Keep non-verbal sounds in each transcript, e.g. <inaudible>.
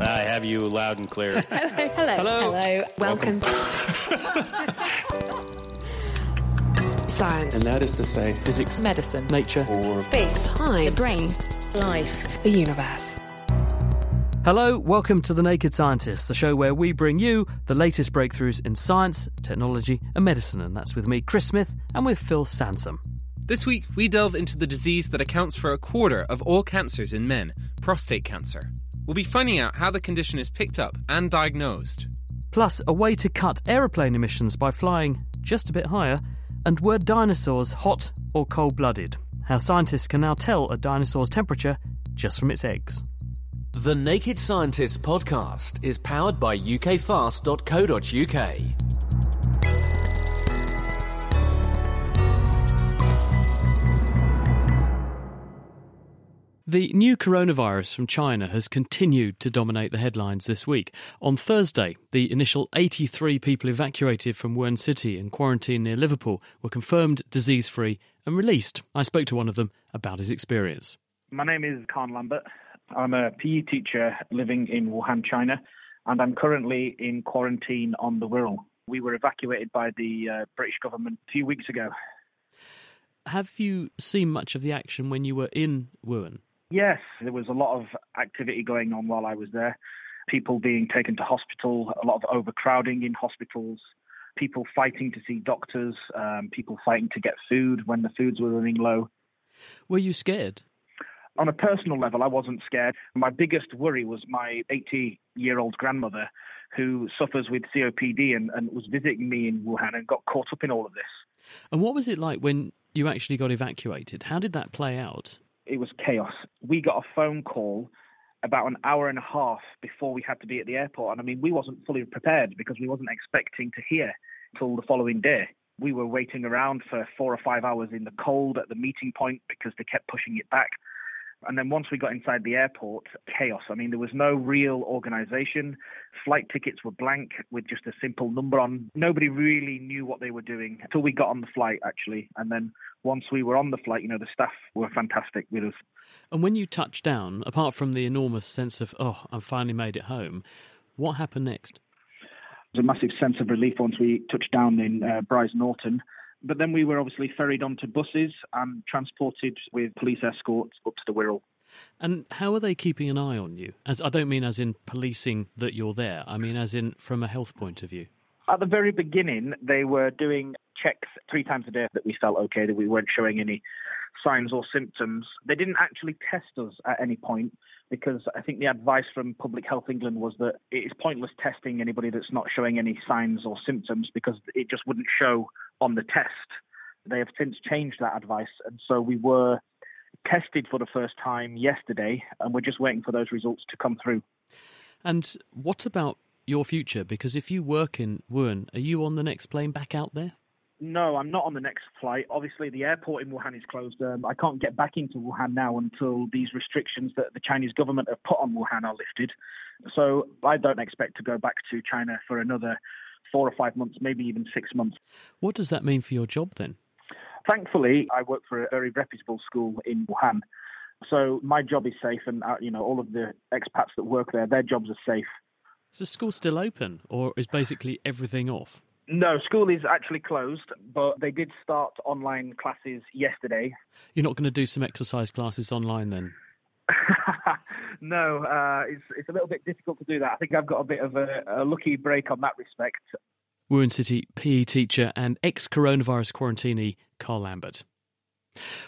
I have you loud and clear. <laughs> Hello. Hello. Hello. Welcome. <laughs> Science. And that is to say, physics, medicine, nature, or space, time, the brain, life, the universe. Hello, welcome to The Naked Scientist, the show where we bring you the latest breakthroughs in science, technology, and medicine. And that's with me, Chris Smith, and with Phil Sansom. This week, we delve into the disease that accounts for a quarter of all cancers in men prostate cancer. We'll be finding out how the condition is picked up and diagnosed. Plus, a way to cut aeroplane emissions by flying just a bit higher, and were dinosaurs hot or cold blooded? How scientists can now tell a dinosaur's temperature just from its eggs. The Naked Scientists podcast is powered by ukfast.co.uk. The new coronavirus from China has continued to dominate the headlines this week. On Thursday, the initial 83 people evacuated from Wuhan City and quarantined near Liverpool were confirmed disease free and released. I spoke to one of them about his experience. My name is Carl Lambert. I'm a PE teacher living in Wuhan, China, and I'm currently in quarantine on the Wirral. We were evacuated by the uh, British government a few weeks ago. Have you seen much of the action when you were in Wuhan? Yes, there was a lot of activity going on while I was there. People being taken to hospital, a lot of overcrowding in hospitals, people fighting to see doctors, um, people fighting to get food when the foods were running low. Were you scared? On a personal level, I wasn't scared. My biggest worry was my 80 year old grandmother who suffers with COPD and, and was visiting me in Wuhan and got caught up in all of this. And what was it like when you actually got evacuated? How did that play out? It was chaos. We got a phone call about an hour and a half before we had to be at the airport, and I mean we wasn't fully prepared because we wasn't expecting to hear till the following day. We were waiting around for four or five hours in the cold at the meeting point because they kept pushing it back. And then once we got inside the airport, chaos. I mean, there was no real organization. Flight tickets were blank with just a simple number on. Nobody really knew what they were doing until we got on the flight, actually. And then once we were on the flight, you know, the staff were fantastic with us. And when you touched down, apart from the enormous sense of, oh, I've finally made it home, what happened next? There was a massive sense of relief once we touched down in uh, Brize Norton but then we were obviously ferried onto buses and transported with police escorts up to the Wirral. And how are they keeping an eye on you? As I don't mean as in policing that you're there. I mean as in from a health point of view. At the very beginning, they were doing checks three times a day that we felt okay, that we weren't showing any signs or symptoms. They didn't actually test us at any point because I think the advice from Public Health England was that it is pointless testing anybody that's not showing any signs or symptoms because it just wouldn't show on the test. They have since changed that advice, and so we were tested for the first time yesterday, and we're just waiting for those results to come through. And what about your future? Because if you work in Wuhan, are you on the next plane back out there? No, I'm not on the next flight. Obviously, the airport in Wuhan is closed. Um, I can't get back into Wuhan now until these restrictions that the Chinese government have put on Wuhan are lifted. So I don't expect to go back to China for another four or five months, maybe even six months. What does that mean for your job then? Thankfully, I work for a very reputable school in Wuhan. So my job is safe, and uh, you know all of the expats that work there, their jobs are safe. Is the school still open, or is basically everything off? No, school is actually closed, but they did start online classes yesterday. You're not going to do some exercise classes online then? <laughs> no, uh, it's it's a little bit difficult to do that. I think I've got a bit of a, a lucky break on that respect. Wuhan City PE teacher and ex coronavirus quarantinee Carl Lambert.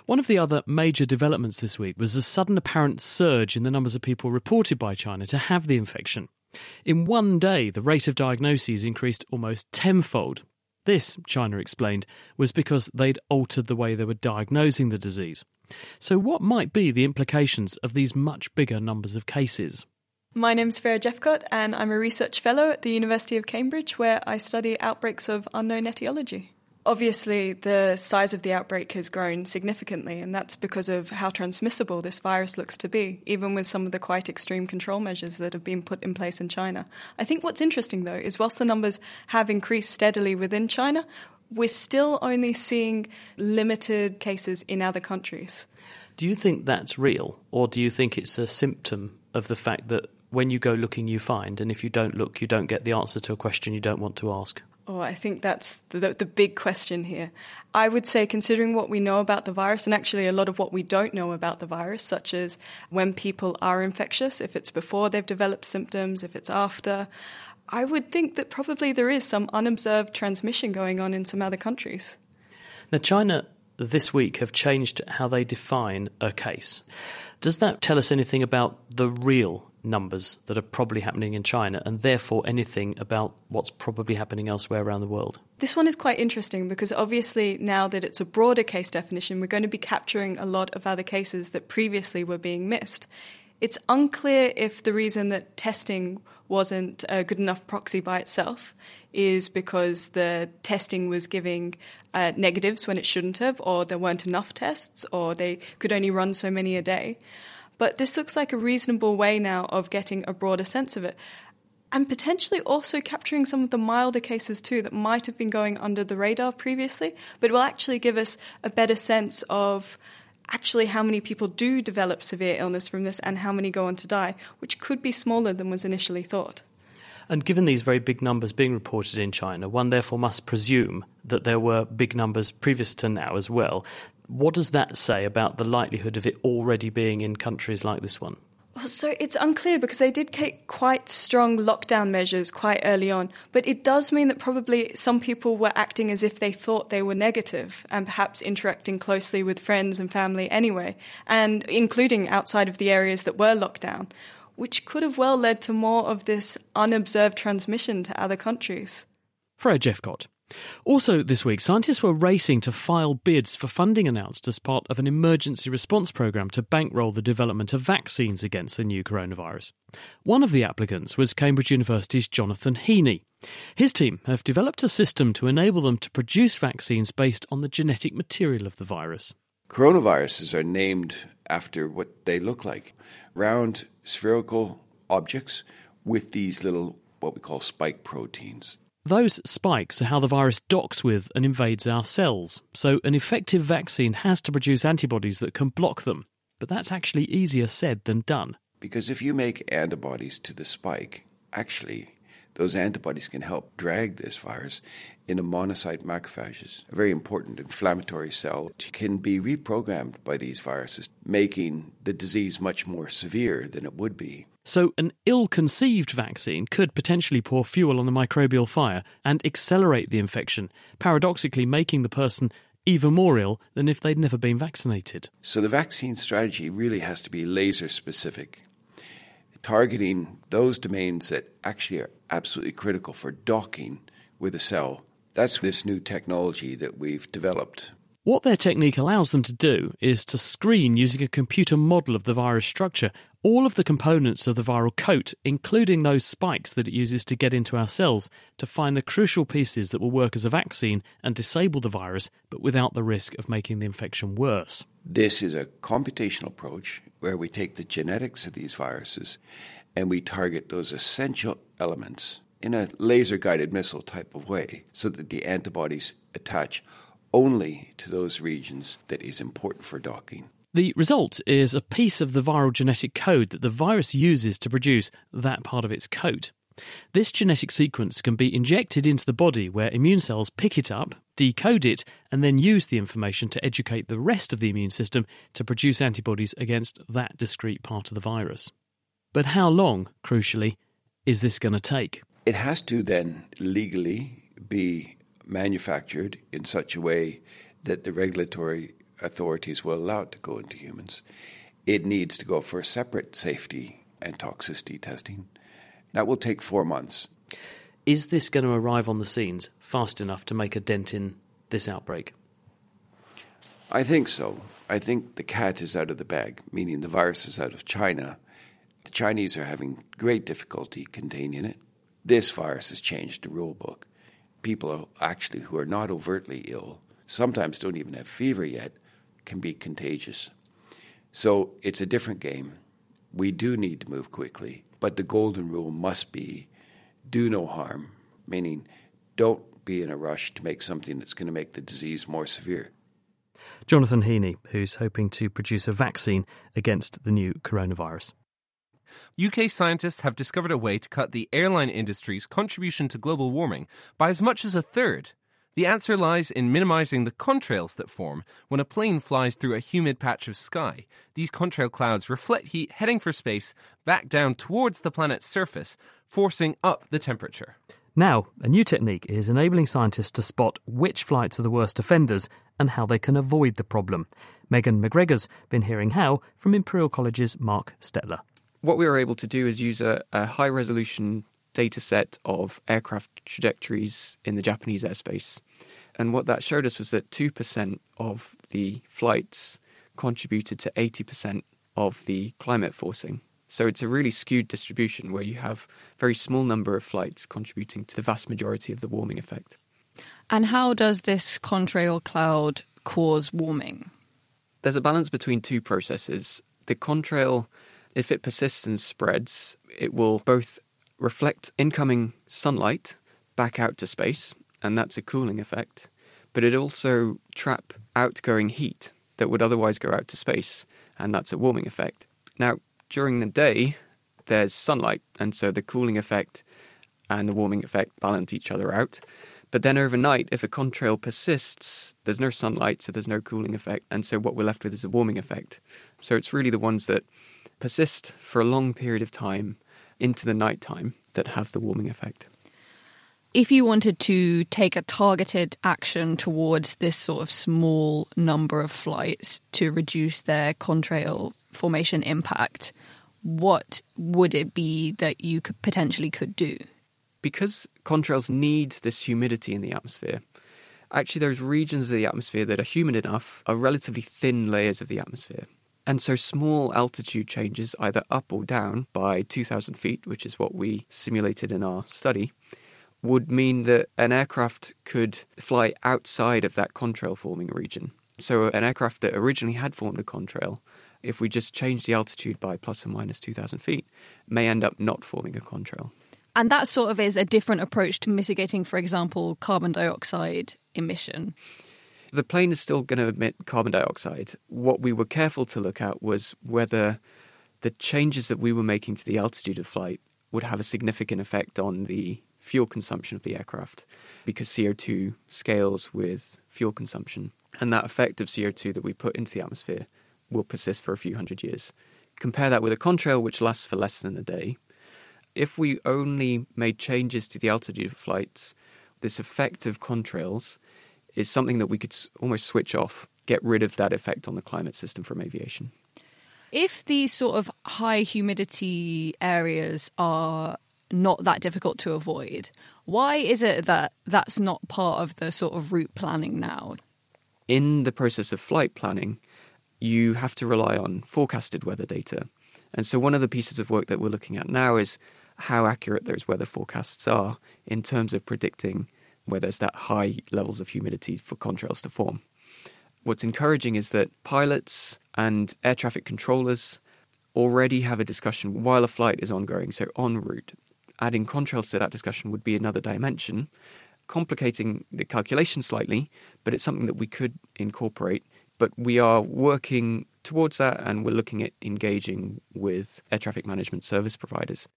One of the other major developments this week was a sudden apparent surge in the numbers of people reported by China to have the infection. In one day, the rate of diagnoses increased almost tenfold. This, China explained, was because they'd altered the way they were diagnosing the disease. So, what might be the implications of these much bigger numbers of cases? My name's Freya Jephcott, and I'm a research fellow at the University of Cambridge, where I study outbreaks of unknown etiology. Obviously, the size of the outbreak has grown significantly, and that's because of how transmissible this virus looks to be, even with some of the quite extreme control measures that have been put in place in China. I think what's interesting, though, is whilst the numbers have increased steadily within China, we're still only seeing limited cases in other countries. Do you think that's real, or do you think it's a symptom of the fact that when you go looking, you find, and if you don't look, you don't get the answer to a question you don't want to ask? Oh, I think that's the, the, big question here. I would say, considering what we know about the virus, and actually a lot of what we don't know about the virus, such as when people are infectious, if it's before they've developed symptoms, if it's after, I would think that probably there is some unobserved transmission going on in some other countries. Now, China this week have changed how they define a case. Does that tell us anything about the real numbers that are probably happening in China and therefore anything about what's probably happening elsewhere around the world? This one is quite interesting because obviously now that it's a broader case definition, we're going to be capturing a lot of other cases that previously were being missed. It's unclear if the reason that testing wasn't a good enough proxy by itself is because the testing was giving uh, negatives when it shouldn't have, or there weren't enough tests, or they could only run so many a day. But this looks like a reasonable way now of getting a broader sense of it. And potentially also capturing some of the milder cases too that might have been going under the radar previously, but will actually give us a better sense of actually how many people do develop severe illness from this and how many go on to die, which could be smaller than was initially thought. And given these very big numbers being reported in China, one therefore must presume that there were big numbers previous to now as well. What does that say about the likelihood of it already being in countries like this one? Well, so it's unclear because they did take quite strong lockdown measures quite early on, but it does mean that probably some people were acting as if they thought they were negative and perhaps interacting closely with friends and family anyway, and including outside of the areas that were locked down, which could have well led to more of this unobserved transmission to other countries. Freya Jephcott. Also, this week, scientists were racing to file bids for funding announced as part of an emergency response programme to bankroll the development of vaccines against the new coronavirus. One of the applicants was Cambridge University's Jonathan Heeney. His team have developed a system to enable them to produce vaccines based on the genetic material of the virus. Coronaviruses are named after what they look like round spherical objects with these little, what we call spike proteins. Those spikes are how the virus docks with and invades our cells, so an effective vaccine has to produce antibodies that can block them. But that's actually easier said than done. Because if you make antibodies to the spike, actually, those antibodies can help drag this virus into monocyte macrophages, a very important inflammatory cell, it can be reprogrammed by these viruses, making the disease much more severe than it would be. So, an ill conceived vaccine could potentially pour fuel on the microbial fire and accelerate the infection, paradoxically making the person even more ill than if they'd never been vaccinated. So, the vaccine strategy really has to be laser specific, targeting those domains that actually are absolutely critical for docking with a cell. That's this new technology that we've developed. What their technique allows them to do is to screen using a computer model of the virus structure all of the components of the viral coat, including those spikes that it uses to get into our cells, to find the crucial pieces that will work as a vaccine and disable the virus, but without the risk of making the infection worse. This is a computational approach where we take the genetics of these viruses and we target those essential elements in a laser guided missile type of way so that the antibodies attach only to those regions that is important for docking. The result is a piece of the viral genetic code that the virus uses to produce that part of its coat. This genetic sequence can be injected into the body where immune cells pick it up, decode it, and then use the information to educate the rest of the immune system to produce antibodies against that discrete part of the virus. But how long, crucially, is this going to take? It has to then legally be manufactured in such a way that the regulatory authorities will allow it to go into humans. It needs to go for a separate safety and toxicity testing. That will take four months. Is this going to arrive on the scenes fast enough to make a dent in this outbreak? I think so. I think the cat is out of the bag, meaning the virus is out of China. The Chinese are having great difficulty containing it. This virus has changed the rule book. People actually who are not overtly ill, sometimes don't even have fever yet, can be contagious. So it's a different game. We do need to move quickly, but the golden rule must be do no harm, meaning don't be in a rush to make something that's going to make the disease more severe. Jonathan Heeney, who's hoping to produce a vaccine against the new coronavirus. UK scientists have discovered a way to cut the airline industry's contribution to global warming by as much as a third. The answer lies in minimizing the contrails that form when a plane flies through a humid patch of sky. These contrail clouds reflect heat heading for space back down towards the planet's surface, forcing up the temperature. Now, a new technique is enabling scientists to spot which flights are the worst offenders and how they can avoid the problem. Megan McGregor's been hearing how from Imperial College's Marc Stettler. What we were able to do is use a, a high resolution data set of aircraft trajectories in the Japanese airspace. And what that showed us was that 2% of the flights contributed to 80% of the climate forcing. So it's a really skewed distribution where you have a very small number of flights contributing to the vast majority of the warming effect. And how does this contrail cloud cause warming? There's a balance between two processes. The contrail, if it persists and spreads, it will both reflect incoming sunlight back out to space, and that's a cooling effect, but it also trap outgoing heat that would otherwise go out to space, and that's a warming effect. Now, during the day, there's sunlight, and so the cooling effect and the warming effect balance each other out. But then overnight, if a contrail persists, there's no sunlight, so there's no cooling effect, and so what we're left with is a warming effect. So it's really the ones that persist for a long period of time into the nighttime that have the warming effect. If you wanted to take a targeted action towards this sort of small number of flights to reduce their contrail formation impact, what would it be that you could potentially could do? Because contrails need this humidity in the atmosphere, actually there's regions of the atmosphere that are humid enough are relatively thin layers of the atmosphere. And so small altitude changes, either up or down by 2,000 feet, which is what we simulated in our study, would mean that an aircraft could fly outside of that contrail forming region. So an aircraft that originally had formed a contrail, if we just change the altitude by plus or minus 2,000 feet, may end up not forming a contrail. And that sort of is a different approach to mitigating, for example, carbon dioxide emission. The plane is still going to emit carbon dioxide. What we were careful to look at was whether the changes that we were making to the altitude of flight would have a significant effect on the fuel consumption of the aircraft because CO2 scales with fuel consumption. And that effect of CO2 that we put into the atmosphere will persist for a few hundred years. Compare that with a contrail, which lasts for less than a day. If we only made changes to the altitude of flights, this effect of contrails is something that we could almost switch off, get rid of that effect on the climate system from aviation. If these sort of high humidity areas are not that difficult to avoid, why is it that that's not part of the sort of route planning now? In the process of flight planning, you have to rely on forecasted weather data. And so, one of the pieces of work that we're looking at now is how accurate those weather forecasts are in terms of predicting where there's that high levels of humidity for contrails to form. What's encouraging is that pilots and air traffic controllers already have a discussion while a flight is ongoing, so en route. Adding contrails to that discussion would be another dimension, complicating the calculation slightly, but it's something that we could incorporate. But we are working towards that and we're looking at engaging with air traffic management service providers.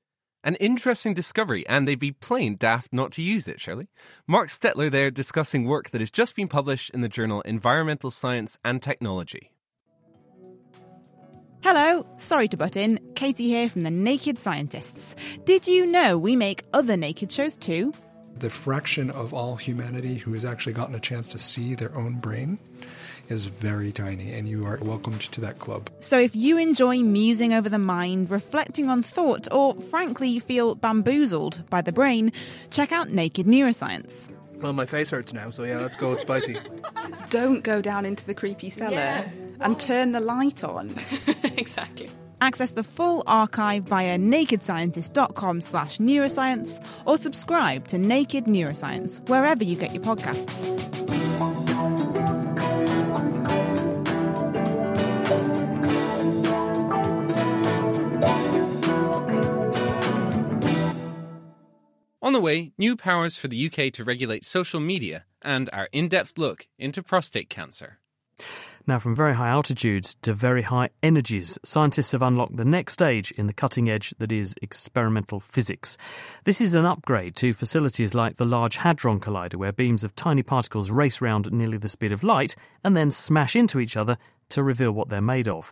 An interesting discovery, and they'd be plain daft not to use it, Shirley. Marc Stettler there discussing work that has just been published in the journal Environmental Science and Technology. Hello, sorry to butt in. Katie here from the Naked Scientists. Did you know we make other naked shows too? The fraction of all humanity who has actually gotten a chance to see their own brain is very tiny, and you are welcomed to that club. So if you enjoy musing over the mind, reflecting on thought, or frankly feel bamboozled by the brain, check out Naked Neuroscience. Well, my face hurts now, so yeah, let's go spicy. <laughs> Don't go down into the creepy cellar Yeah. and turn the light on. <laughs> exactly. Access the full archive via nakedscientist.com slash neuroscience or subscribe to Naked Neuroscience wherever you get your podcasts. On the way, new powers for the UK to regulate social media and our in depth look into prostate cancer. Now, from very high altitudes to very high energies, scientists have unlocked the next stage in the cutting edge that is experimental physics. This is an upgrade to facilities like the Large Hadron Collider, where beams of tiny particles race round at nearly the speed of light and then smash into each other to reveal what they're made of.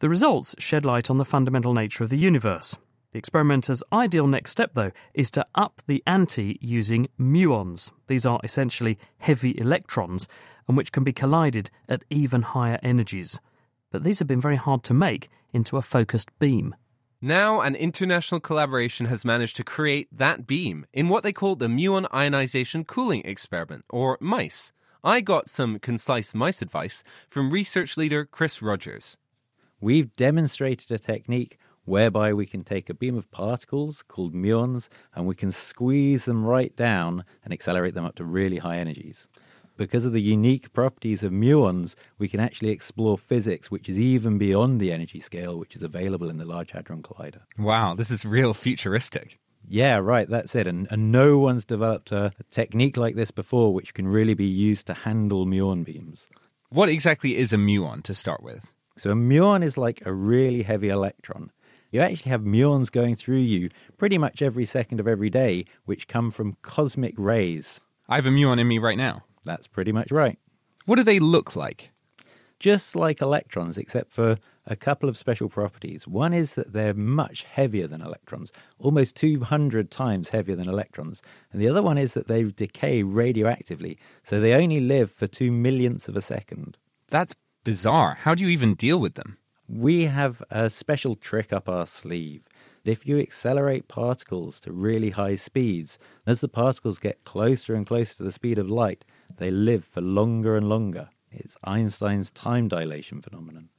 The results shed light on the fundamental nature of the universe. The experimenter's ideal next step, though, is to up the ante using muons. These are essentially heavy electrons, and which can be collided at even higher energies. But these have been very hard to make into a focused beam. Now, an international collaboration has managed to create that beam in what they call the muon ionization cooling experiment, or MICE. I got some concise MICE advice from research leader Chris Rogers. We've demonstrated a technique whereby we can take a beam of particles called muons and we can squeeze them right down and accelerate them up to really high energies. Because of the unique properties of muons, we can actually explore physics which is even beyond the energy scale which is available in the Large Hadron Collider. Wow, this is real futuristic. Yeah, right, that's it. And, and no one's developed a, a technique like this before which can really be used to handle muon beams. What exactly is a muon to start with? So a muon is like a really heavy electron. You actually have muons going through you pretty much every second of every day, which come from cosmic rays. I have a muon in me right now. That's pretty much right. What do they look like? Just like electrons, except for a couple of special properties. One is that they're much heavier than electrons, almost 200 times heavier than electrons. And the other one is that they decay radioactively, so they only live for two millionths of a second. That's bizarre. How do you even deal with them? We have a special trick up our sleeve. If you accelerate particles to really high speeds, as the particles get closer and closer to the speed of light, they live for longer and longer. It's Einstein's time dilation phenomenon.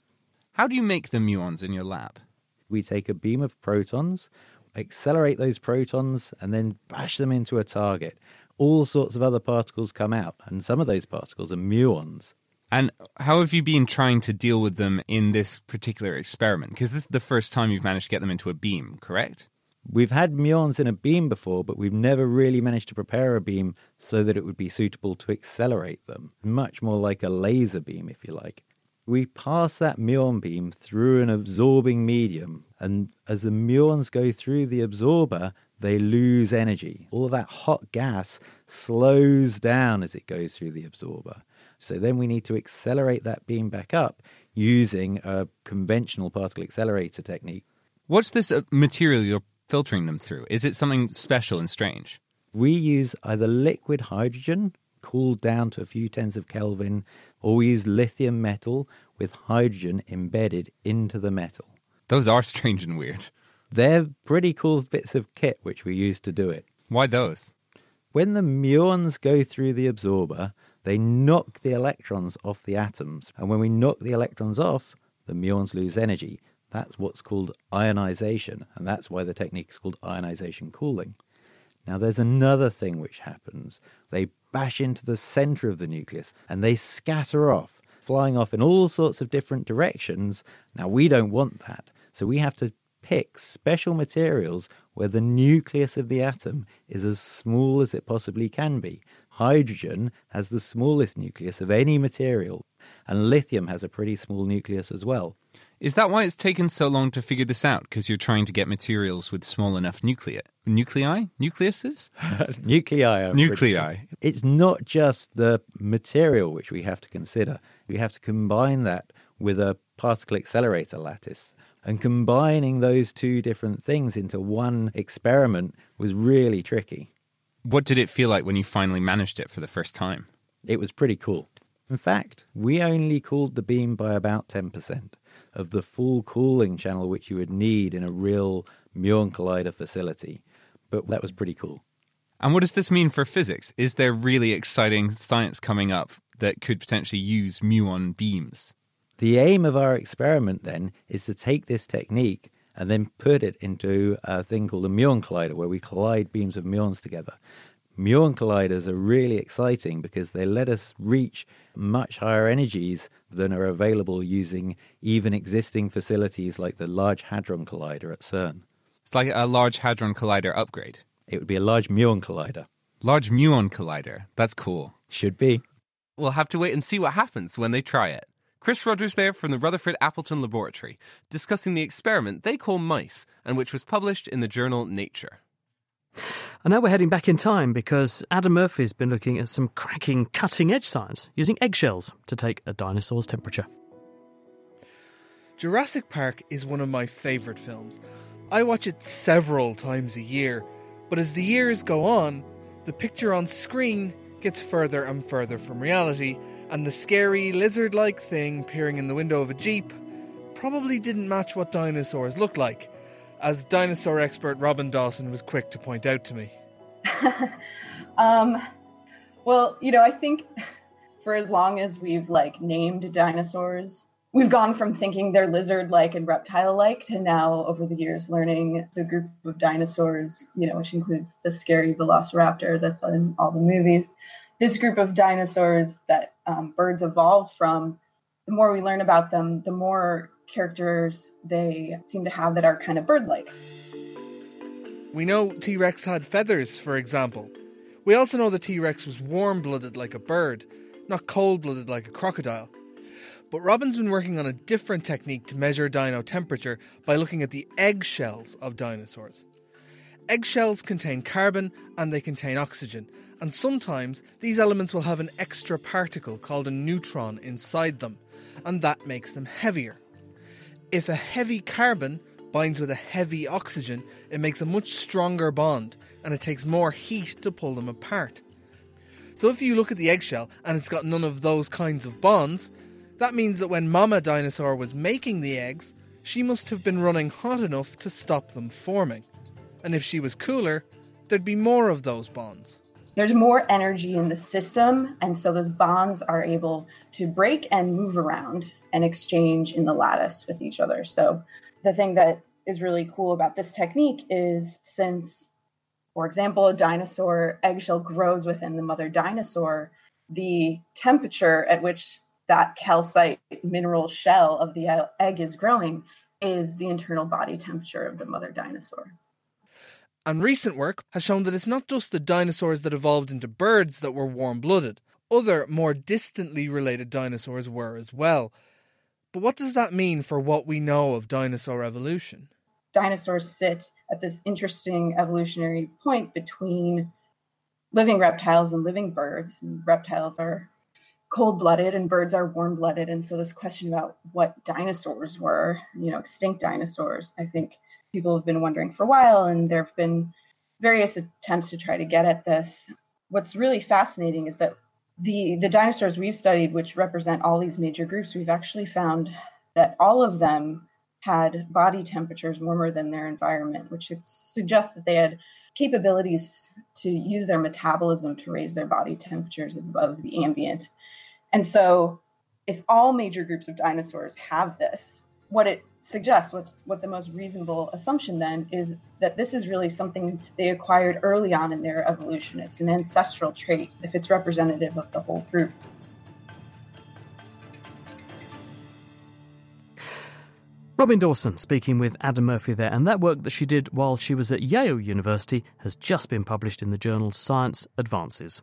How do you make the muons in your lab? We take a beam of protons, accelerate those protons, and then bash them into a target. All sorts of other particles come out, and some of those particles are muons. And how have you been trying to deal with them in this particular experiment? Because this is the first time you've managed to get them into a beam, correct? We've had muons in a beam before, but we've never really managed to prepare a beam so that it would be suitable to accelerate them. Much more like a laser beam, if you like. We pass that muon beam through an absorbing medium, and as the muons go through the absorber, they lose energy. All of that hot gas slows down as it goes through the absorber. So then we need to accelerate that beam back up using a conventional particle accelerator technique. What's this uh, material you're filtering them through? Is it something special and strange? We use either liquid hydrogen, cooled down to a few tens of Kelvin, or we use lithium metal with hydrogen embedded into the metal. Those are <laughs> strange and weird. They're pretty cool bits of kit which we use to do it. Why those? When the muons go through the absorber, they knock the electrons off the atoms. And when we knock the electrons off, the muons lose energy. That's what's called ionization, and that's why the technique is called ionization cooling. Now, there's another thing which happens. They bash into the center of the nucleus and they scatter off, flying off in all sorts of different directions. Now, we don't want that. So we have to pick special materials where the nucleus of the atom is as small as it possibly can be. Hydrogen has the smallest nucleus of any material, and lithium has a pretty small nucleus as well. Is that why it's taken so long to figure this out? Because you're trying to get materials with small enough nuclei, nuclei, nucleuses, <laughs> nuclei. nuclei. It's not just the material which we have to consider. We have to combine that with a particle accelerator lattice. And combining those two different things into one experiment was really tricky. What did it feel like when you finally managed it for the first time? It was pretty cool. In fact, we only cooled the beam by about 10% of the full cooling channel which you would need in a real muon collider facility. But that was pretty cool. And what does this mean for physics? Is there really exciting science coming up that could potentially use muon beams? The aim of our experiment then is to take this technique and then put it into a thing called a muon collider where we collide beams of muons together. Muon colliders are really exciting because they let us reach much higher energies than are available using even existing facilities like the Large Hadron Collider at CERN. It's like a Large Hadron Collider upgrade. It would be a Large Muon Collider. Large Muon Collider. That's cool. Should be. We'll have to wait and see what happens when they try it. Chris Rogers there from the Rutherford Appleton Laboratory, discussing the experiment they call mice and which was published in the journal Nature. And now we're heading back in time because Adam Murphy's been looking at some cracking, cutting edge science using eggshells to take a dinosaur's temperature. Jurassic Park is one of my favourite films. I watch it several times a year, but as the years go on, the picture on screen gets further and further from reality, and the scary lizard like thing peering in the window of a Jeep probably didn't match what dinosaurs look like as dinosaur expert Robin Dawson was quick to point out to me. <laughs> um, well, you know, I think <laughs> for as long as we've like named dinosaurs, we've gone from thinking they're lizard-like and reptile-like to now, over the years, learning the group of dinosaurs, you know, which includes the scary Velociraptor that's in all the movies. This group of dinosaurs that um, birds evolved from. The more we learn about them, the more characters they seem to have that are kind of bird like. We know T Rex had feathers, for example. We also know the T Rex was warm blooded like a bird, not cold blooded like a crocodile. But Robin's been working on a different technique to measure dino temperature by looking at the eggshells of dinosaurs. Eggshells contain carbon and they contain oxygen, and sometimes these elements will have an extra particle called a neutron inside them, and that makes them heavier. If a heavy carbon binds with a heavy oxygen, it makes a much stronger bond and it takes more heat to pull them apart. So if you look at the eggshell and it's got none of those kinds of bonds, that means that when Mama Dinosaur was making the eggs, she must have been running hot enough to stop them forming. And if she was cooler, there'd be more of those bonds. There's more energy in the system, and so those bonds are able to break and move around and exchange in the lattice with each other. So the thing that is really cool about this technique is since, for example, a dinosaur eggshell grows within the mother dinosaur, the temperature at which that calcite mineral shell of the uh, egg is growing is the internal body temperature of the mother dinosaur. And recent work has shown that it's not just the dinosaurs that evolved into birds that were warm blooded. Other, more distantly related dinosaurs were as well. But what does that mean for what we know of dinosaur evolution? Dinosaurs sit at this interesting evolutionary point between living reptiles and living birds. And Reptiles are cold blooded and birds are warm blooded. And so, this question about what dinosaurs were, you know, extinct dinosaurs, I think people have been wondering for a while, and there have been various attempts to try to get at this. What's really fascinating is that the the dinosaurs we've studied, which represent all these major groups, we've actually found that all of them had body temperatures warmer than their environment, which suggests that they had capabilities to use their metabolism to raise their body temperatures above the ambient. And so, if all major groups of dinosaurs have this, what it suggests, what's what the most reasonable assumption then is that this is really something they acquired early on in their evolution. It's an ancestral trait if it's representative of the whole group. Robin Dawson speaking with Adam Murphy there, and that work that she did while she was at Yale University has just been published in the journal Science Advances.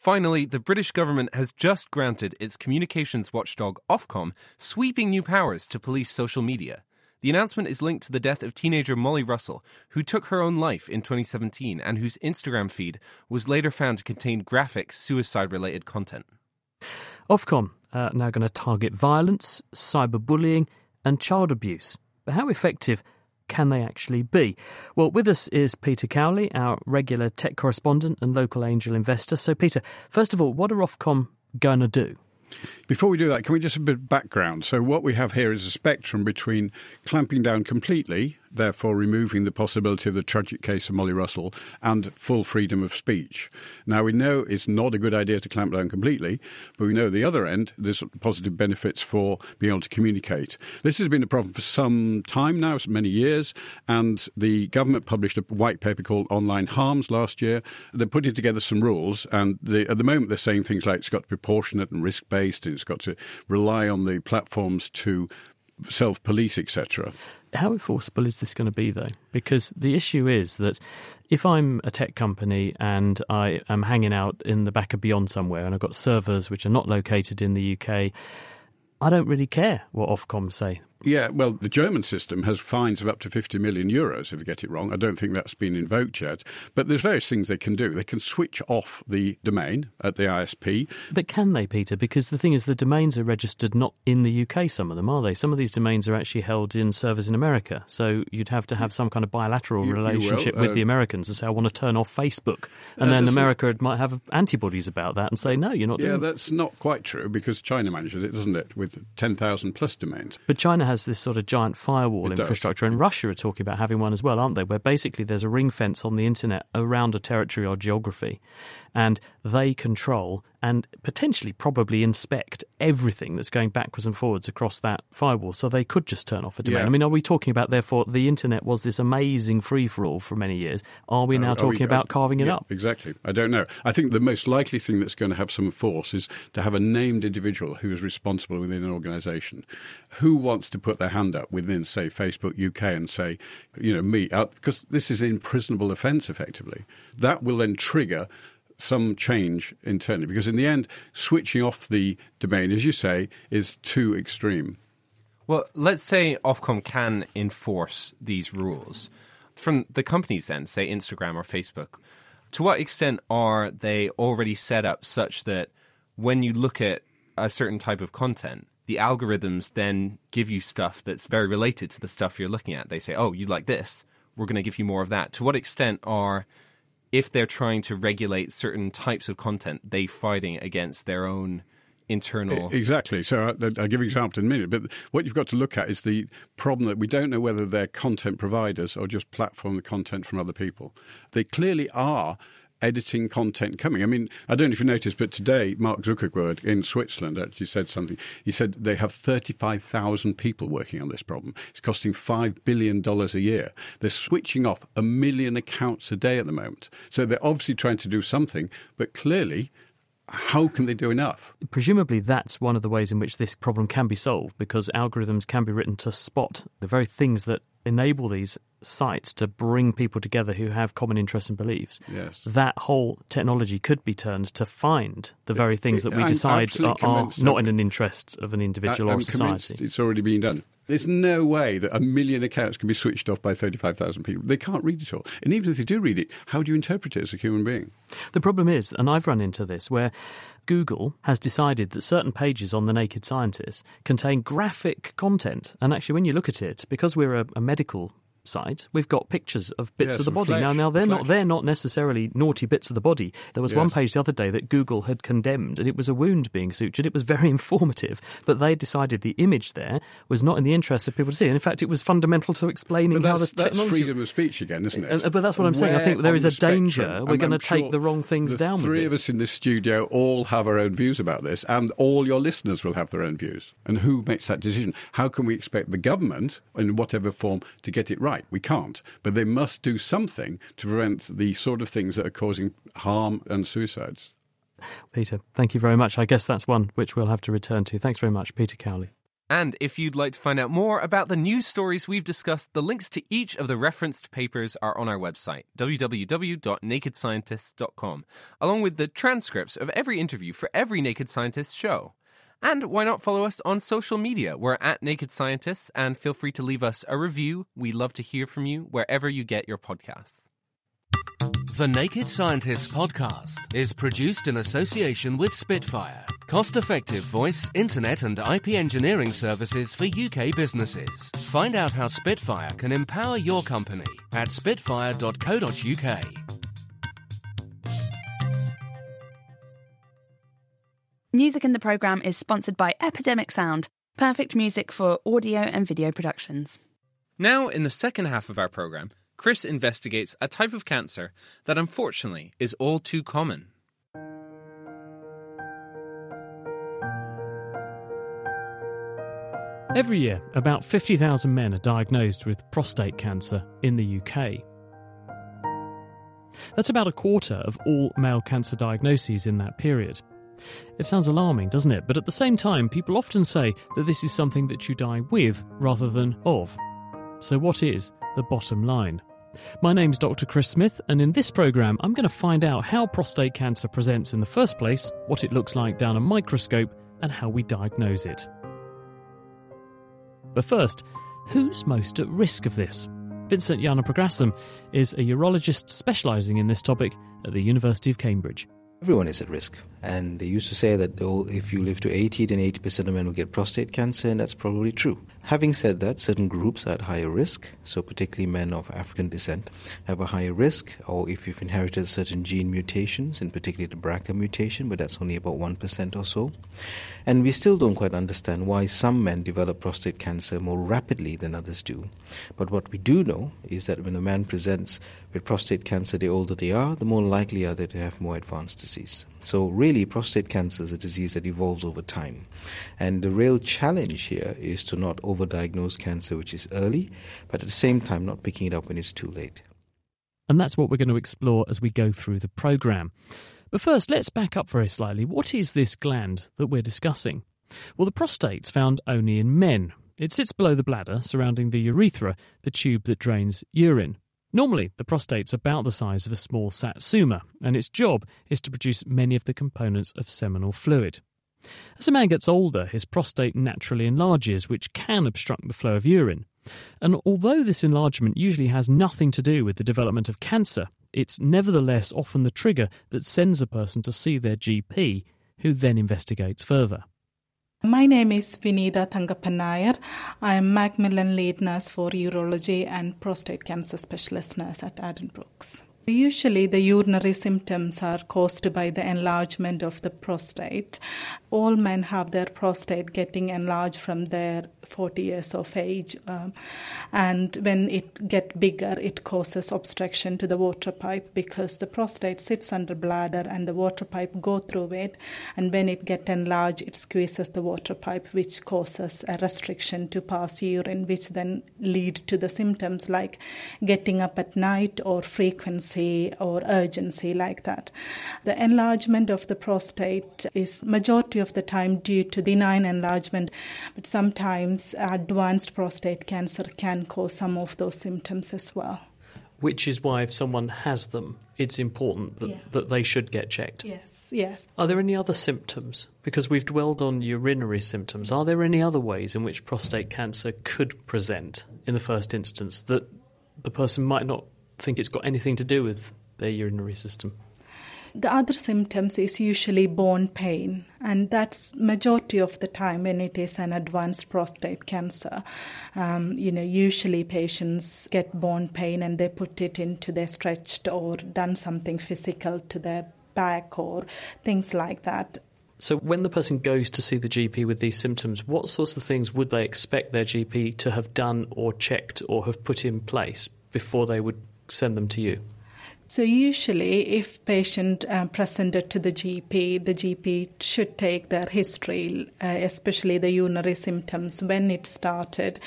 Finally, the British government has just granted its communications watchdog Ofcom sweeping new powers to police social media. The announcement is linked to the death of teenager Molly Russell, who took her own life in 2017 and whose Instagram feed was later found to contain graphic suicide related content. Ofcom are now going to target violence, cyberbullying, and child abuse. But how effective can they actually be? Well, with us is Peter Cowley, our regular tech correspondent and local angel investor. So, Peter, first of all, what are Ofcom going to do? Before we do that, can we just a bit of background? So, what we have here is a spectrum between clamping down completely, therefore removing the possibility of the tragic case of Molly Russell, and full freedom of speech. Now, we know it's not a good idea to clamp down completely, but we know the other end there's positive benefits for being able to communicate. This has been a problem for some time now, many years, and the government published a white paper called Online Harms last year. They're putting together some rules, and they, at the moment they're saying things like it's got to be proportionate and risk based, and it's got to rely on the platforms to self police, etc. How enforceable is this going to be, though? Because the issue is that if I'm a tech company and I am hanging out in the back of Beyond somewhere and I've got servers which are not located in the UK, I don't really care what Ofcom say. Yeah, well, the German system has fines of up to 50 million euros if you get it wrong. I don't think that's been invoked yet. But there's various things they can do. They can switch off the domain at the ISP. But can they, Peter? Because the thing is, the domains are registered not in the UK, some of them, are they? Some of these domains are actually held in servers in America. So you'd have to have some kind of bilateral You- you relationship with uh, the Americans and say, I want to turn off Facebook. And Uh, then America might have antibodies about that and say, no, you're not Yeah, doing that's not quite true because China manages it, doesn't it, with 10,000 plus domains. But China has this sort of giant firewall It does. infrastructure, and Russia are talking about having one as well, aren't they? Where basically there's a ring fence on the internet around a territory or geography, and they control and potentially probably inspect everything that's going backwards and forwards across that firewall. So they could just turn off a domain. Yeah. I mean, are we talking about therefore the internet was this amazing free for all for many years? Are we now are talking we- about carving it yeah, up? Exactly. I don't know. I think the most likely thing that's going to have some force is to have a named individual who is responsible within an organisation. Who wants to put their hand up within, say, Facebook UK and say, you know, me, because this is an imprisonable offence effectively. That will then trigger some change internally because in the end switching off the domain as you say is too extreme Well, let's say Ofcom can enforce these rules. From the companies, then, say Instagram or Facebook, to what extent are they already set up such that when you look at a certain type of content, the algorithms then give you stuff that's very related to the stuff you're looking at? They say, oh, you like this, we're going to give you more of that. To what extent are, if they're trying to regulate certain types of content, they fighting against their own internal. Exactly. So uh, I- I'll give an example in a minute. But what you've got to look at is the problem that we don't know whether they're content providers or just platform the content from other people. They clearly are editing content coming. I mean, I don't know if you noticed, but today Mark Zuckerberg in Switzerland actually said something. He said they have 35,000 people working on this problem. It's costing $5 billion a year. They're switching off a million accounts a day at the moment. So they're obviously trying to do something, but clearly, how can they do enough? Presumably, that's one of the ways in which this problem can be solved because algorithms can be written to spot the very things that enable these sites to bring people together who have common interests and beliefs. Yes. That whole technology could be turned to find the very things that we I'm decide are, are not in an interest of an individual I- or society. It's already been done. There's no way that a million accounts can be switched off by 35,000 people. They can't read it all. And even if they do read it, how do you interpret it as a human being? The problem is, and I've run into this, where Google has decided that certain pages on The Naked Scientist contain graphic content. And actually, when you look at it, because we're a, a medical site, we've got pictures of bits Yes, of the body. flesh, now, now they're not they're not necessarily naughty bits of the body. There was one page the other day that Google had condemned, and it was a wound being sutured. It was very <laughs> informative, but they decided the image there was not in the interest of people to see. And in fact, it was fundamental to explaining how the that's, that's freedom of speech again, isn't it? Uh, but that's what I'm saying. I think there is on is the a danger we're gonna I'm take the wrong things the down Three of us in this studio all have our own views about this, and all your listeners will have their own views. And who makes that decision? How can we expect the government, in whatever form, to get it right? We can't. But they must do something to prevent the sort of things that are causing harm and suicides. Peter, thank you very much. I guess that's one which we'll have to return to. Thanks very much, Peter Cowley. And if you'd like to find out more about the news stories we've discussed, the links to each of the referenced papers are on our website, www.nakedscientists.com, along with the transcripts of every interview for every Naked Scientist show. And why not follow us on social media? We're at Naked Scientists, and feel free to leave us a review. We love to hear from you wherever you get your podcasts. The Naked Scientists podcast is produced in association with Spitfire, cost effective voice, internet, and IP engineering services for UK businesses. Find out how Spitfire can empower your company at spitfire.co.uk. Music in the programme is sponsored by Epidemic Sound, perfect music for audio and video productions. Now, in the second half of our programme, Chris investigates a type of cancer that unfortunately is all too common. Every year, about 50,000 men are diagnosed with prostate cancer in the UK. That's about a quarter of all male cancer diagnoses in that period. It sounds alarming, doesn't it? But at the same time, people often say that this is something that you die with rather than of. So, what is the bottom line? My name's Dr. Chris Smith, and in this programme, I'm going to find out how prostate cancer presents in the first place, what it looks like down a microscope, and how we diagnose it. But first, who's most at risk of this? Vincent Gnanapragasam is a urologist specialising in this topic at the University of Cambridge. Everyone is at risk. And they used to say that if you live to 80, then 80% of men will get prostate cancer, and that's probably true. Having said that, certain groups are at higher risk, so particularly men of African descent have a higher risk, or if you've inherited certain gene mutations, in particular the BRCA mutation, but that's only about 1% or so. And we still don't quite understand why some men develop prostate cancer more rapidly than others do. But what we do know is that when a man presents with prostate cancer, the older they are, the more likely are they to have more advanced disease. So, really, prostate cancer is a disease that evolves over time. And the real challenge here is to not overdiagnose cancer, which is early, but at the same time, not picking it up when it's too late. And that's what we're going to explore as we go through the programme. But first, let's back up very slightly. What is this gland that we're discussing? Well, the prostate's found only in men. It sits below the bladder, surrounding the urethra, the tube that drains urine. Normally, the prostate's about the size of a small satsuma, and its job is to produce many of the components of seminal fluid. As a man gets older, his prostate naturally enlarges, which can obstruct the flow of urine. And although this enlargement usually has nothing to do with the development of cancer, it's nevertheless often the trigger that sends a person to see their GP, who then investigates further. My name is Vinita Thangapanayer. I am Macmillan lead nurse for urology and prostate cancer specialist nurse at Addenbrooke's. Usually, the urinary symptoms are caused by the enlargement of the prostate. All men have their prostate getting enlarged from their 40 years of age. Um, and when it gets bigger, it causes obstruction to the water pipe because the prostate sits under bladder and the water pipe go through it. And when it gets enlarged, it squeezes the water pipe, which causes a restriction to pass urine, which then lead to the symptoms like getting up at night or frequency or urgency like that. The enlargement of the prostate is majority of the time due to benign enlargement, but sometimes advanced prostate cancer can cause some of those symptoms as well. Which is why, if someone has them, it's important that, yeah. that they should get checked. Yes, yes. Are there any other symptoms? Because we've dwelled on urinary symptoms. Are there any other ways in which prostate cancer could present in the first instance that the person might not think it's got anything to do with their urinary system? The other symptoms is usually bone pain, and that's majority of the time when it is an advanced prostate cancer. Um, you know, usually patients get bone pain and they put it into their stretched or done something physical to their back or things like that. So, when the person goes to see the GP with these symptoms, what sorts of things would they expect their GP to have done or checked or have put in place before they would send them to you? So usually, if patient um, presented to the GP, the GP should take their history, uh, especially the urinary symptoms when it started.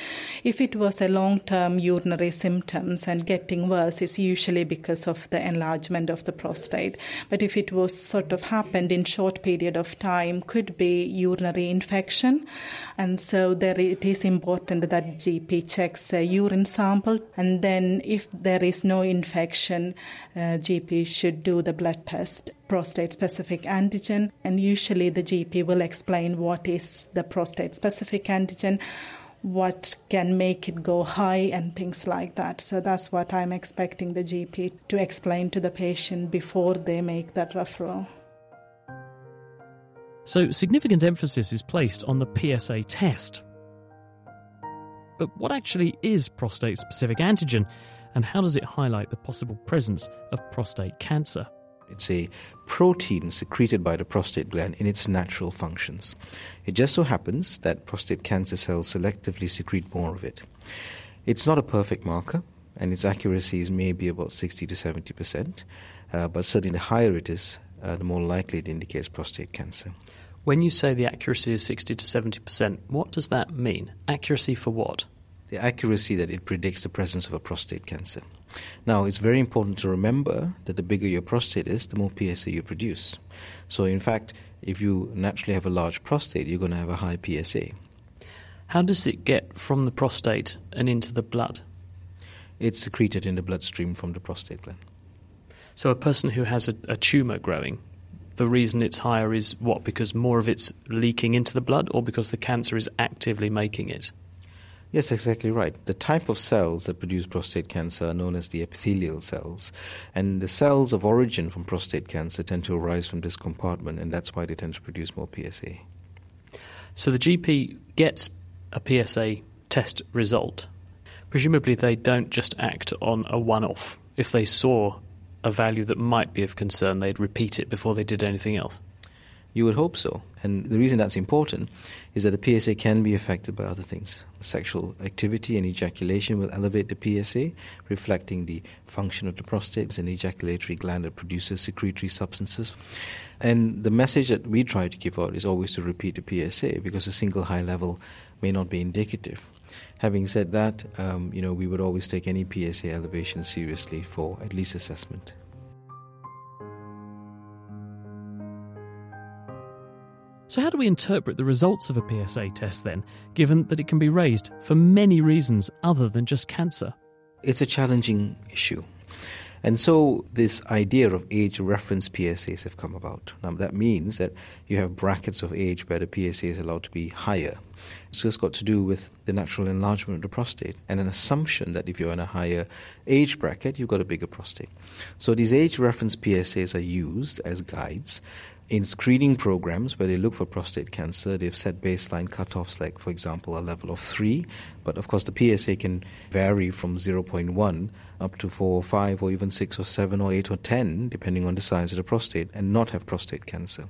If it was a long-term urinary symptoms and getting worse, it's usually because of the enlargement of the prostate. But if it was sort of happened in short period of time, could be urinary infection, and so there it is important that GP checks a urine sample, and then if there is no infection uh, GP should do the blood test, prostate specific antigen, and usually the GP will explain what is the prostate specific antigen, what can make it go high, and things like that. So that's what I'm expecting the GP to explain to the patient before they make that referral. So, significant emphasis is placed on the PSA test. But what actually is prostate specific antigen? And how does it highlight the possible presence of prostate cancer? It's a protein secreted by the prostate gland in its natural functions. It just so happens that prostate cancer cells selectively secrete more of it. It's not a perfect marker, and its accuracy is maybe about 60 to 70 percent, uh, but certainly the higher it is, uh, the more likely it indicates prostate cancer. When you say the accuracy is 60 to 70%, what does that mean? Accuracy for what? The accuracy that it predicts the presence of a prostate cancer. Now, it's very important to remember that the bigger your prostate is, the more PSA you produce. So, in fact, if you naturally have a large prostate, you're going to have a high PSA. How does it get from the prostate and into the blood? It's secreted in the bloodstream from the prostate gland. So, a person who has a, a tumour growing, the reason it's higher is what? Because more of it's leaking into the blood, or because the cancer is actively making it? Yes, exactly right. The type of cells that produce prostate cancer are known as the epithelial cells. And the cells of origin from prostate cancer tend to arise from this compartment, and that's why they tend to produce more PSA. So the GP gets a PSA test result. Presumably, they don't just act on a one off. If they saw a value that might be of concern, they'd repeat it before they did anything else. You would hope so. And the reason that's important is that the PSA can be affected by other things. Sexual activity and ejaculation will elevate the PSA, reflecting the function of the prostate as an ejaculatory gland that produces secretory substances. And the message that we try to give out is always to repeat the PSA because a single high level may not be indicative. Having said that, um, you know, we would always take any PSA elevation seriously for at least assessment. So, how do we interpret the results of a PSA test then, given that it can be raised for many reasons other than just cancer? It's a challenging issue. And so, this idea of age reference PSAs have come about. Now, that means that you have brackets of age where the PSA is allowed to be higher. So, it's got to do with the natural enlargement of the prostate and an assumption that if you're in a higher age bracket, you've got a bigger prostate. So, these age reference PSAs are used as guides in screening programs where they look for prostate cancer, they've set baseline cutoffs, like, for example, a level of 3. But of course, the PSA can vary from 0.1 up to 4 or 5, or even 6 or 7 or 8 or 10, depending on the size of the prostate, and not have prostate cancer.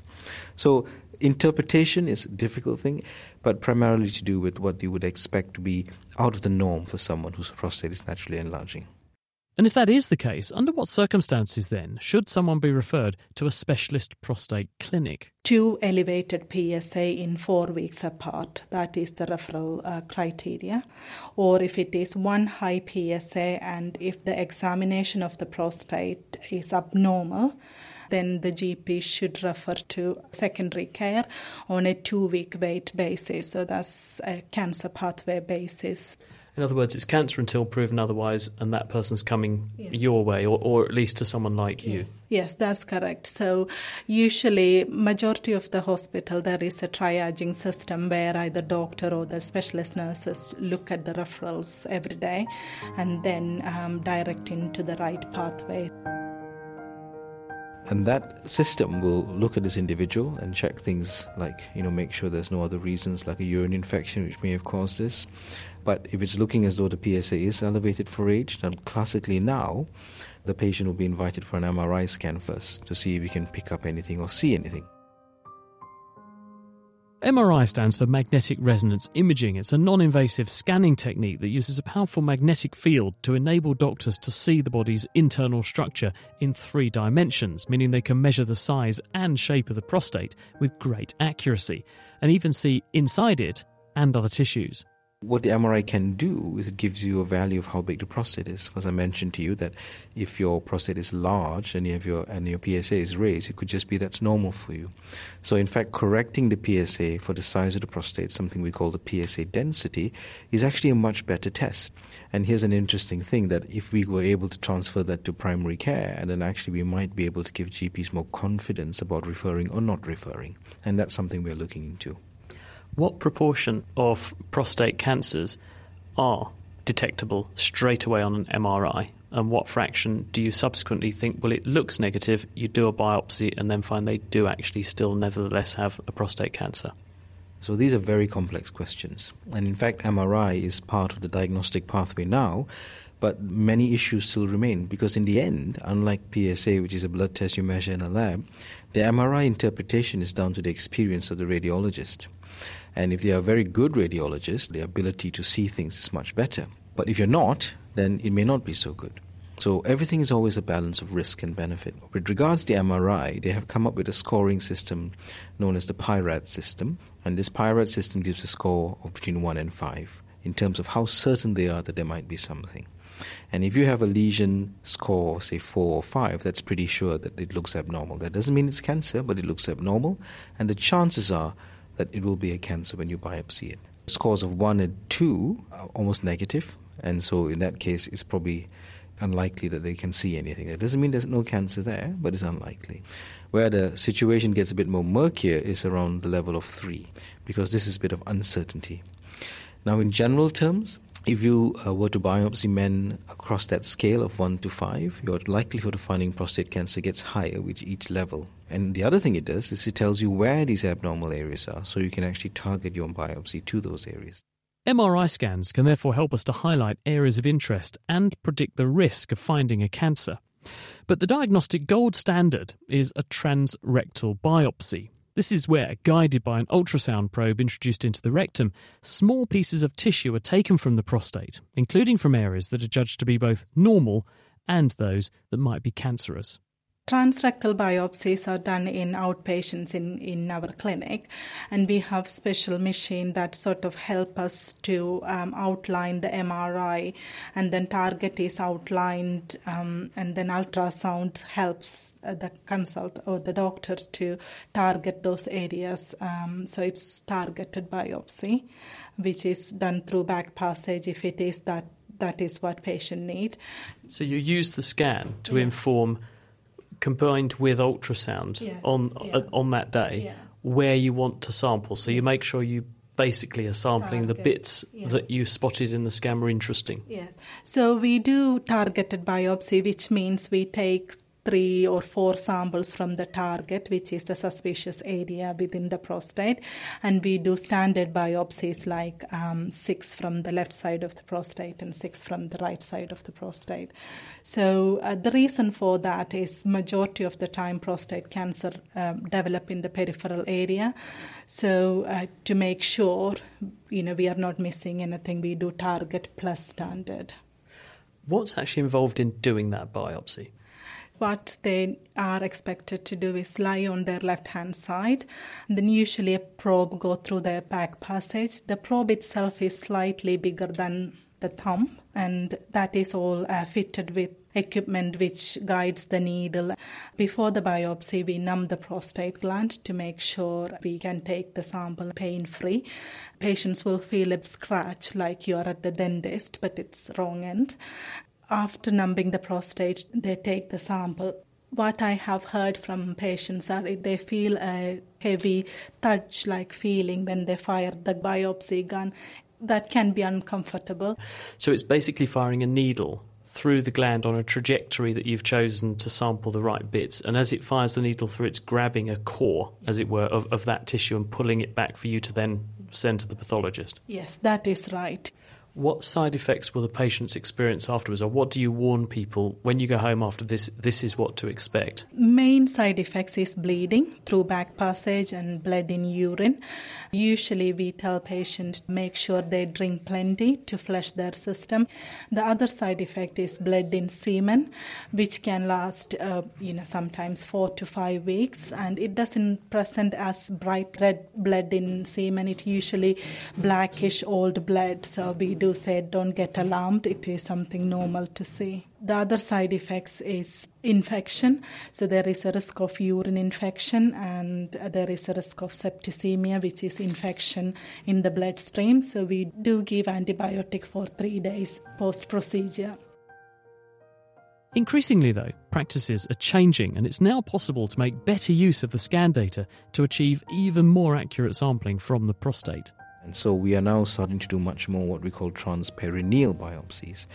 So, interpretation is a difficult thing, but primarily to do with what you would expect to be out of the norm for someone whose prostate is naturally enlarging. And if that is the case, under what circumstances then should someone be referred to a specialist prostate clinic? Two elevated PSA in four weeks apart, that is the referral uh, criteria. Or if it is one high PSA and if the examination of the prostate is abnormal, then the GP should refer to secondary care on a two week wait basis. So that's a cancer pathway basis. In other words, it's cancer until proven otherwise, and that person's coming yeah. your way, or, or at least to someone like you. Yes. yes, that's correct. So usually, majority of the hospital there is a triaging system where either doctor or the specialist nurses look at the referrals every day, and then um, direct into the right pathway. And that system will look at this individual and check things like, you know, make sure there's no other reasons like a urine infection which may have caused this. But if it's looking as though the PSA is elevated for age, then classically now the patient will be invited for an MRI scan first to see if we can pick up anything or see anything. MRI stands for magnetic resonance imaging. It's a non invasive scanning technique that uses a powerful magnetic field to enable doctors to see the body's internal structure in three dimensions, meaning they can measure the size and shape of the prostate with great accuracy and even see inside it and other tissues. What the MRI can do is it gives you a value of how big the prostate is. Because I mentioned to you that if your prostate is large and you your and your PSA is raised, it could just be that's normal for you. So in fact, correcting the PSA for the size of the prostate, something we call the PSA density, is actually a much better test. And here's an interesting thing that if we were able to transfer that to primary care, and then actually we might be able to give GPs more confidence about referring or not referring. And that's something we're looking into. What proportion of prostate cancers are detectable straight away on an MRI? And what fraction do you subsequently think, well, it looks negative, you do a biopsy, and then find they do actually still nevertheless have a prostate cancer? So these are very complex questions. And in fact, MRI is part of the diagnostic pathway now, but many issues still remain because, in the end, unlike PSA, which is a blood test you measure in a lab, the MRI interpretation is down to the experience of the radiologist. And if they are very good radiologists, the ability to see things is much better. But if you're not, then it may not be so good. So everything is always a balance of risk and benefit. With regards to MRI, they have come up with a scoring system known as the PIRAD system, and this PIRAD system gives a score of between 1 and 5 in terms of how certain they are that there might be something. And if you have a lesion score, say 4 or 5, that's pretty sure that it looks abnormal. That doesn't mean it's cancer, but it looks abnormal, and the chances are that it will be a cancer when you biopsy it. Scores of 1 and 2 are almost negative, and so in that case, it's probably unlikely that they can see anything. That doesn't mean there's no cancer there, but it's unlikely. Where the situation gets a bit more murkier is around the level of 3, because this is a bit of uncertainty. Now, in general terms, if you uh, were to biopsy men across that scale of 1 to 5, your likelihood of finding prostate cancer gets higher with each level. And the other thing it does is it tells you where these abnormal areas are, so you can actually target your biopsy to those areas. MRI scans can therefore help us to highlight areas of interest and predict the risk of finding a cancer. But the diagnostic gold standard is a transrectal biopsy, this is where, guided by an ultrasound probe introduced into the rectum, small pieces of tissue are taken from the prostate, including from areas that are judged to be both normal and those that might be cancerous. Transrectal biopsies are done in outpatients in, in our clinic, and we have special machine that sort of help us to um, outline the MRI, and then target is outlined, um, and then ultrasound helps uh, the consult or the doctor to target those areas. Um, so it's targeted biopsy, which is done through back passage if it is that that is what patient need. So you use the scan to yeah. inform combined with ultrasound yes, on yeah. uh, on that day yeah. where you want to sample. So you make sure you basically are sampling Target. the bits yeah. that you spotted in the scan were interesting. Yeah. So we do targeted biopsy, which means we take three or four samples from the target, which is the suspicious area within the prostate. And we do standard biopsies like um, six from the left side of the prostate and six from the right side of the prostate. So uh, the reason for that is majority of the time prostate cancer um, develop in the peripheral area. So uh, to make sure, you know, we are not missing anything, we do target plus standard. What's actually involved in doing that biopsy? What they are expected to do is lie on their left hand side and then usually a probe go through their back passage the probe itself is slightly bigger than the thumb and that is all uh, fitted with equipment which guides the needle. Before the biopsy, we numb the prostate gland to make sure we can take the sample pain free. Patients will feel a scratch like you are at the dentist, but it's wrong end after numbing the prostate, they take the sample. What I have heard from patients are they feel a heavy touch like feeling when they fire the biopsy gun. That can be uncomfortable. So it's basically firing a needle through the gland on a trajectory that you've chosen to sample the right bits. And as it fires the needle through, it's grabbing a core, as it were, of, of that tissue and pulling it back for you to then send to the pathologist. Yes, that is right. What side effects will the patients experience afterwards, or what do you warn people when you go home after this? This is what to expect. Main side effects is bleeding through back passage and blood in urine. Usually, we tell patients make sure they drink plenty to flush their system. The other side effect is blood in semen, which can last, uh, you know, sometimes four to five weeks, and it doesn't present as bright red blood in semen. It usually blackish old blood. So we do say don't get alarmed, it is something normal to see. The other side effects is infection. So there is a risk of urine infection and there is a risk of septicemia, which is infection in the bloodstream. So we do give antibiotic for three days post procedure. Increasingly, though, practices are changing, and it's now possible to make better use of the scan data to achieve even more accurate sampling from the prostate. And so we are now starting to do much more what we call transperineal biopsies.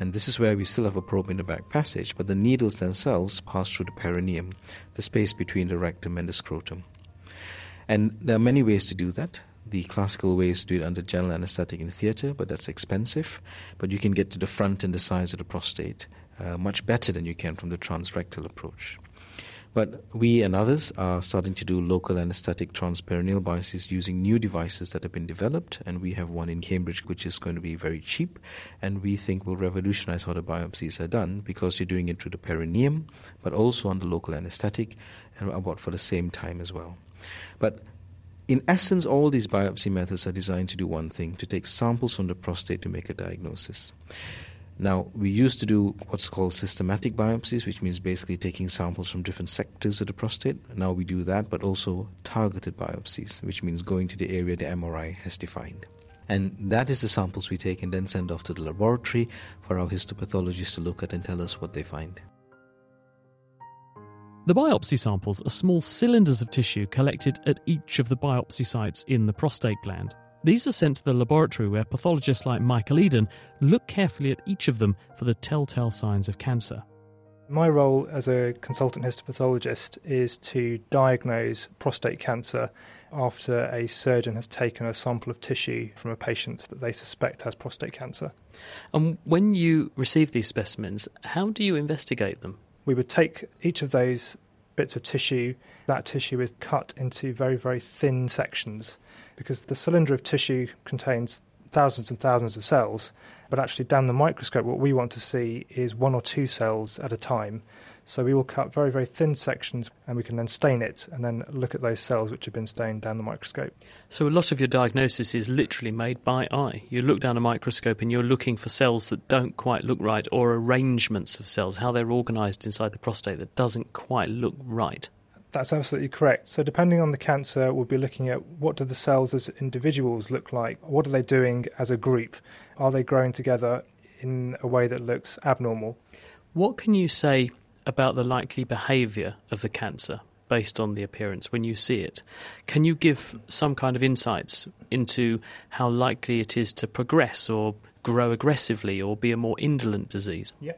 And this is where we still have a probe in the back passage, but the needles themselves pass through the perineum, the space between the rectum and the scrotum. And there are many ways to do that. The classical way is to do it under general anesthetic in the theatre, but that's expensive. But you can get to the front and the size of the prostate uh, much better than you can from the transrectal approach. But we and others are starting to do local anesthetic transperineal biopsies using new devices that have been developed, and we have one in Cambridge which is going to be very cheap, and we think will revolutionize how the biopsies are done because you're doing it through the perineum, but also under local anesthetic, and about for the same time as well. But in essence, all these biopsy methods are designed to do one thing to take samples from the prostate to make a diagnosis. Now, we used to do what's called systematic biopsies, which means basically taking samples from different sectors of the prostate. Now we do that, but also targeted biopsies, which means going to the area the MRI has defined. And that is the samples we take and then send off to the laboratory for our histopathologists to look at and tell us what they find. The biopsy samples are small cylinders of tissue collected at each of the biopsy sites in the prostate gland. These are sent to the laboratory where pathologists like Michael Eden look carefully at each of them for the telltale signs of cancer. My role as a consultant histopathologist is to diagnose prostate cancer after a surgeon has taken a sample of tissue from a patient that they suspect has prostate cancer. And when you receive these specimens, how do you investigate them? We would take each of those bits of tissue, that tissue is cut into very, very thin sections because the cylinder of tissue contains thousands and thousands of cells, but actually down the microscope, what we want to see is one or two cells at a time. So we will cut very, very thin sections and we can then stain it and then look at those cells which have been stained down the microscope. So a lot of your diagnosis is literally made by eye. You look down a microscope and you're looking for cells that don't quite look right or arrangements of cells, how they're organised inside the prostate that doesn't quite look right. That's absolutely correct. So, depending on the cancer, we'll be looking at what do the cells as individuals look like? What are they doing as a group? Are they growing together in a way that looks abnormal? What can you say about the likely behaviour of the cancer based on the appearance when you see it? Can you give some kind of insights into how likely it is to progress or grow aggressively or be a more indolent disease? Yeah.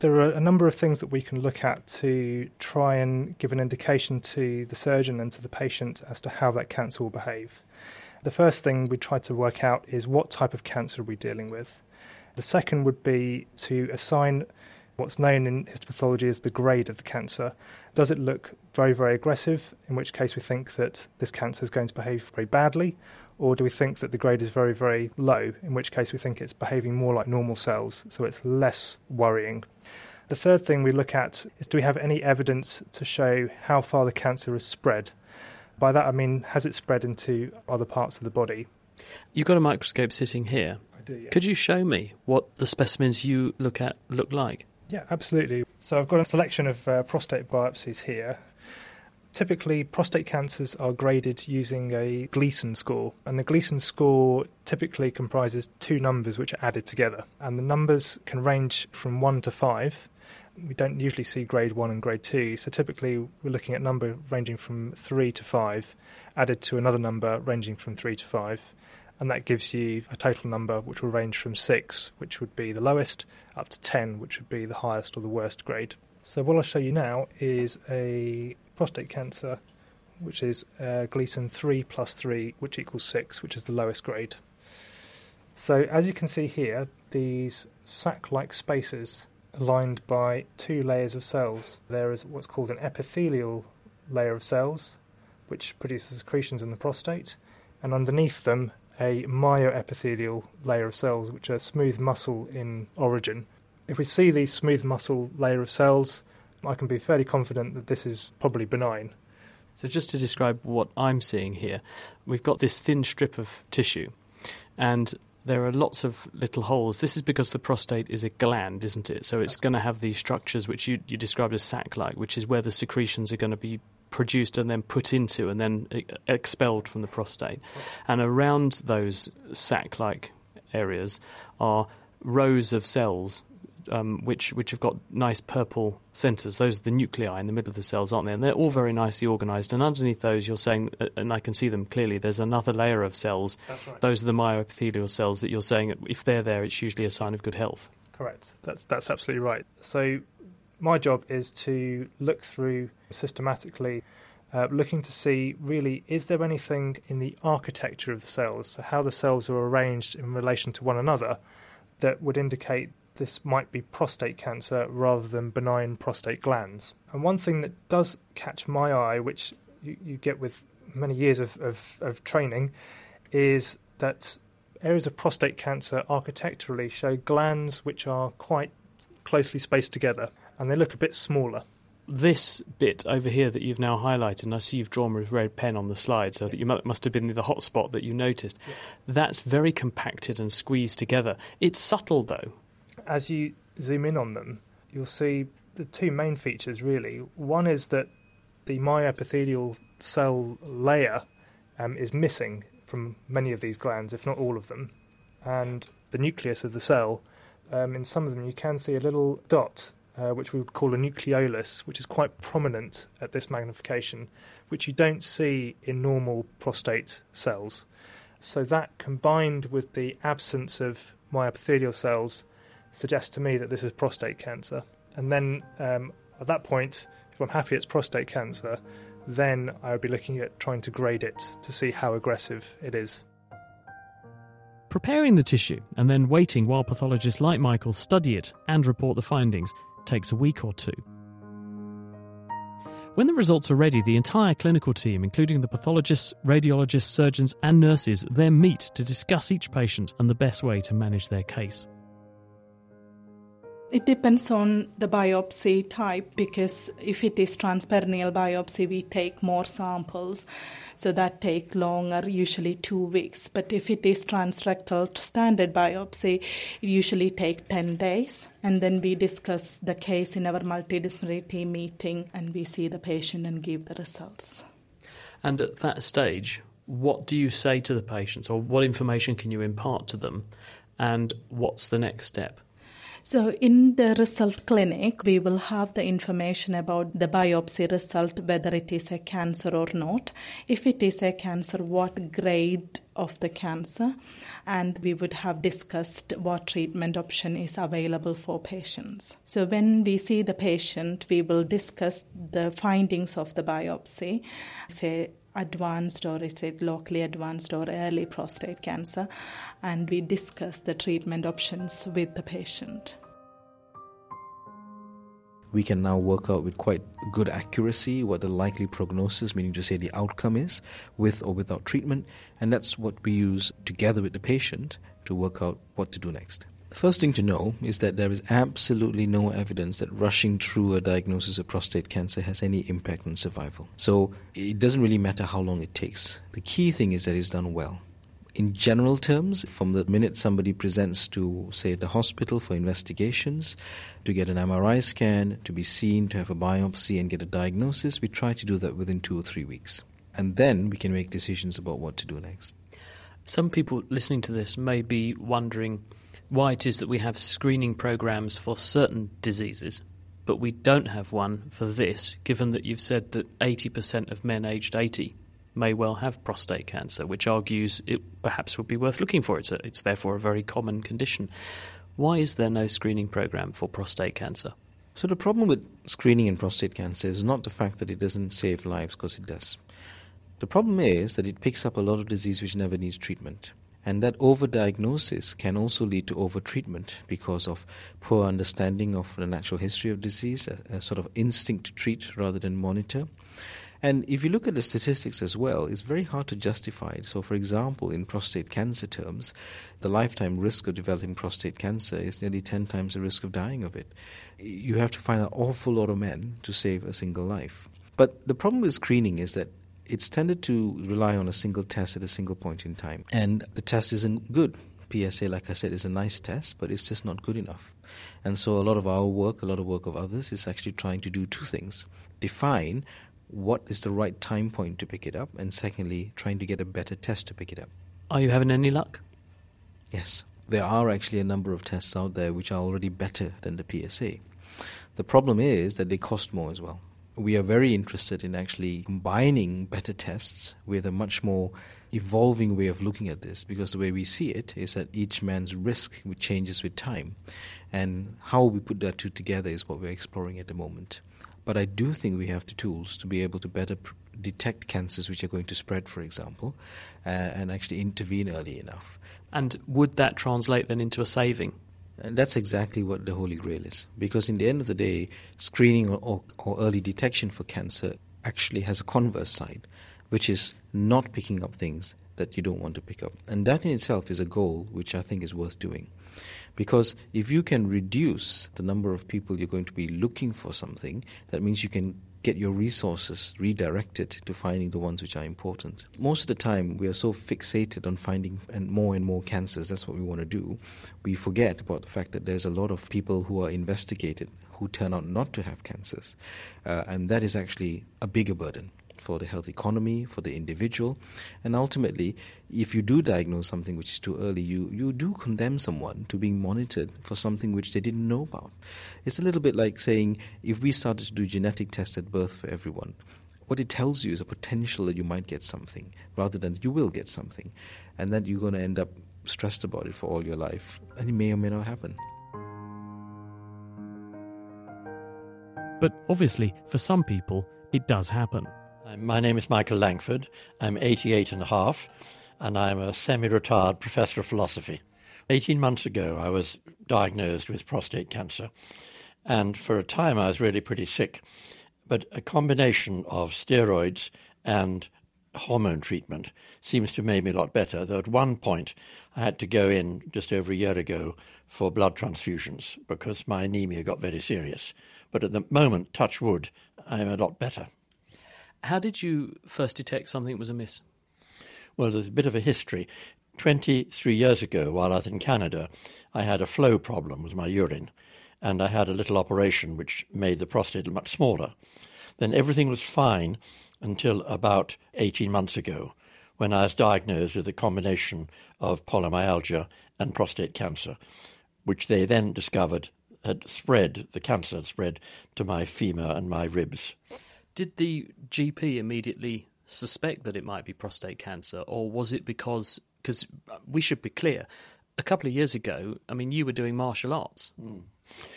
There are a number of things that we can look at to try and give an indication to the surgeon and to the patient as to how that cancer will behave. The first thing we try to work out is what type of cancer are we dealing with. The second would be to assign what's known in histopathology as the grade of the cancer. Does it look very, very aggressive, in which case we think that this cancer is going to behave very badly, or do we think that the grade is very, very low, in which case we think it's behaving more like normal cells, so it's less worrying the third thing we look at is do we have any evidence to show how far the cancer has spread? By that I mean, has it spread into other parts of the body? You've got a microscope sitting here. I do, yeah. Could you show me what the specimens you look at look like? Yeah, absolutely. So I've got a selection of uh, prostate biopsies here. Typically, prostate cancers are graded using a Gleason score, and the Gleason score typically comprises two numbers which are added together. And the numbers can range from 1 to 5, we don't usually see grade one and grade two. So typically we're looking at number ranging from three to five, added to another number ranging from three to five. And that gives you a total number which will range from six, which would be the lowest, up to 10, which would be the highest or the worst grade. So, what I'll show you now is a prostate cancer, which is uh, Gleason 3 plus 3, which equals 6, which is the lowest grade. So, as you can see here, these sac like spaces lined by two layers of cells. There is what's called an epithelial layer of cells, which produces secretions in the prostate, and underneath them, a myoepithelial layer of cells, which are smooth muscle in origin. If we see these smooth muscle layer of cells, I can be fairly confident that this is probably benign. So, just to describe what I'm seeing here, we've got this thin strip of tissue, and there are lots of little holes. This is because the prostate is a gland, isn't it? So it's going to have these structures which you, you described as sac like, which is where the secretions are going to be produced and then put into and then expelled from the prostate. And around those sac like areas are rows of cells um, which which have got nice purple centres. Those are the nuclei in the middle of the cells, aren't they? And they're all very nicely organised. And underneath those, you're saying, uh, and I can see them clearly. There's another layer of cells. Right. Those are the myoepithelial cells that you're saying. If they're there, it's usually a sign of good health. Correct. That's that's absolutely right. So my job is to look through systematically uh, looking to see really is there anything in the architecture of the cells, so how the cells are arranged in relation to one another, that would indicate this might be prostate cancer rather than benign prostate glands. And one thing that does catch my eye, which you, you get with many years of, of, of training, is that areas of prostate cancer architecturally show glands which are quite closely spaced together and they look a bit smaller. This bit over here that you've now highlighted, and I see you've drawn with red pen on the slide, so that you must have been the hot spot that you noticed. Yeah. That's very compacted and squeezed together. It's subtle though. As you zoom in on them, you'll see the two main features really. One is that the myoepithelial cell layer um, is missing from many of these glands, if not all of them. And the nucleus of the cell, um, in some of them, you can see a little dot, uh, which we would call a nucleolus, which is quite prominent at this magnification, which you don't see in normal prostate cells. So, that combined with the absence of myoepithelial cells suggests to me that this is prostate cancer. And then um, at that point, if I'm happy it's prostate cancer, then I would be looking at trying to grade it to see how aggressive it is. Preparing the tissue and then waiting while pathologists like Michael study it and report the findings takes a week or two. When the results are ready, the entire clinical team, including the pathologists, radiologists, surgeons, and nurses, then meet to discuss each patient and the best way to manage their case. It depends on the biopsy type because if it is transperineal biopsy, we take more samples, so that take longer, usually two weeks. But if it is transrectal standard biopsy, it usually take 10 days. And then we discuss the case in our multidisciplinary team meeting and we see the patient and give the results. And at that stage, what do you say to the patients or what information can you impart to them? And what's the next step? So, in the result clinic, we will have the information about the biopsy result, whether it is a cancer or not. If it is a cancer, what grade of the cancer, and we would have discussed what treatment option is available for patients. So, when we see the patient, we will discuss the findings of the biopsy, say advanced or it's it locally advanced or early prostate cancer and we discuss the treatment options with the patient we can now work out with quite good accuracy what the likely prognosis, meaning to say the outcome is, with or without treatment, and that's what we use together with the patient to work out what to do next. The first thing to know is that there is absolutely no evidence that rushing through a diagnosis of prostate cancer has any impact on survival. So it doesn't really matter how long it takes. The key thing is that it's done well. In general terms, from the minute somebody presents to, say, the hospital for investigations, to get an MRI scan, to be seen, to have a biopsy, and get a diagnosis, we try to do that within two or three weeks. And then we can make decisions about what to do next. Some people listening to this may be wondering why it is that we have screening programs for certain diseases, but we don't have one for this, given that you've said that 80% of men aged 80 may well have prostate cancer, which argues it perhaps would be worth looking for. It's, a, it's therefore a very common condition. Why is there no screening program for prostate cancer? So, the problem with screening in prostate cancer is not the fact that it doesn't save lives, because it does. The problem is that it picks up a lot of disease which never needs treatment. And that overdiagnosis can also lead to overtreatment because of poor understanding of the natural history of disease, a, a, sort of instinct to treat rather than monitor. And if you look at the statistics as well, it's very hard to justify. So, for example, in prostate cancer terms, the lifetime risk of developing prostate cancer is nearly 10 times the risk of dying of it. You have to find an awful lot of men to save a single life. But the problem with screening is that it's tended to rely on a single test at a single point in time. And the test isn't good. PSA, like I said, is a nice test, but it's just not good enough. And so a lot of our work, a lot of work of others, is actually trying to do two things define what is the right time point to pick it up, and secondly, trying to get a better test to pick it up. Are you having any luck? Yes. There are actually a number of tests out there which are already better than the PSA. The problem is that they cost more as well we are very interested in actually combining better tests with a much more evolving way of looking at this because the way we see it is that each man's risk changes with time and how we put that two together is what we're exploring at the moment But I do think we have the tools to be able to better pr- detect cancers which are going to spread, for example, uh, and actually intervene early enough. And would that translate then into a saving? And that's exactly what the Holy Grail is. Because in the end of the day, screening or, or, or early detection for cancer actually has a converse side, which is not picking up things that you don't want to pick up. And that in itself is a goal which I think is worth doing. Because if you can reduce the number of people you're going to be looking for something, that means you can get your resources redirected to finding the ones which are important. Most of the time, we are so fixated on finding and more and more cancers, that's what we want to do. We forget about the fact that there's a lot of people who are investigated who turn out not to have cancers. Uh, and that is actually a bigger burden for the health economy, for the individual. And ultimately, if you do diagnose something which is too early, you, you do condemn someone to being monitored for something which they didn't know about. It's a little bit like saying if we started to do genetic tests at birth for everyone, what it tells you is a potential that you might get something rather than you will get something. And then you're going to end up stressed about it for all your life. And it may or may not happen. But obviously, for some people, it does happen. My name is Michael Langford. I'm 88 and a half, and I'm a semi retired professor of philosophy. 18 months ago, I was diagnosed with prostate cancer, and for a time I was really pretty sick. But a combination of steroids and hormone treatment seems to have made me a lot better. Though at one point I had to go in just over a year ago for blood transfusions because my anemia got very serious. But at the moment, touch wood, I'm a lot better. How did you first detect something was amiss? Well, there's a bit of a history. 23 years ago, while I was in Canada, I had a flow problem with my urine, and I had a little operation which made the prostate much smaller. Then everything was fine until about 18 months ago, when I was diagnosed with a combination of polymyalgia and prostate cancer, which they then discovered had spread, the cancer had spread to my femur and my ribs. Did the GP immediately suspect that it might be prostate cancer, or was it because? Because we should be clear. A couple of years ago, I mean, you were doing martial arts. Mm.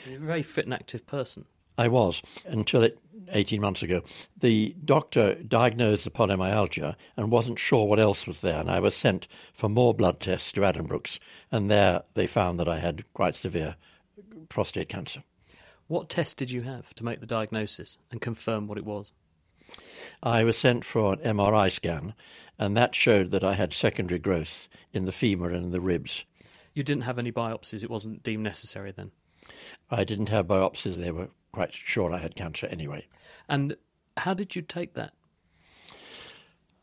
You're a very fit and active person. I was until it, 18 months ago. The doctor diagnosed the polymyalgia and wasn't sure what else was there, and I was sent for more blood tests to Addenbrooke's, and there they found that I had quite severe prostate cancer. What test did you have to make the diagnosis and confirm what it was? I was sent for an MRI scan, and that showed that I had secondary growth in the femur and in the ribs. You didn't have any biopsies, it wasn't deemed necessary then? I didn't have biopsies, they were quite sure I had cancer anyway. And how did you take that?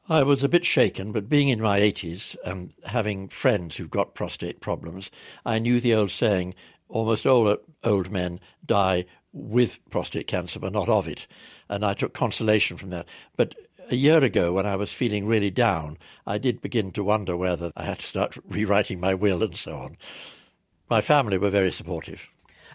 I was a bit shaken, but being in my 80s and having friends who've got prostate problems, I knew the old saying, almost all old men die with prostate cancer, but not of it. And I took consolation from that. But a year ago, when I was feeling really down, I did begin to wonder whether I had to start <laughs> rewriting my will and so on. My family were very supportive.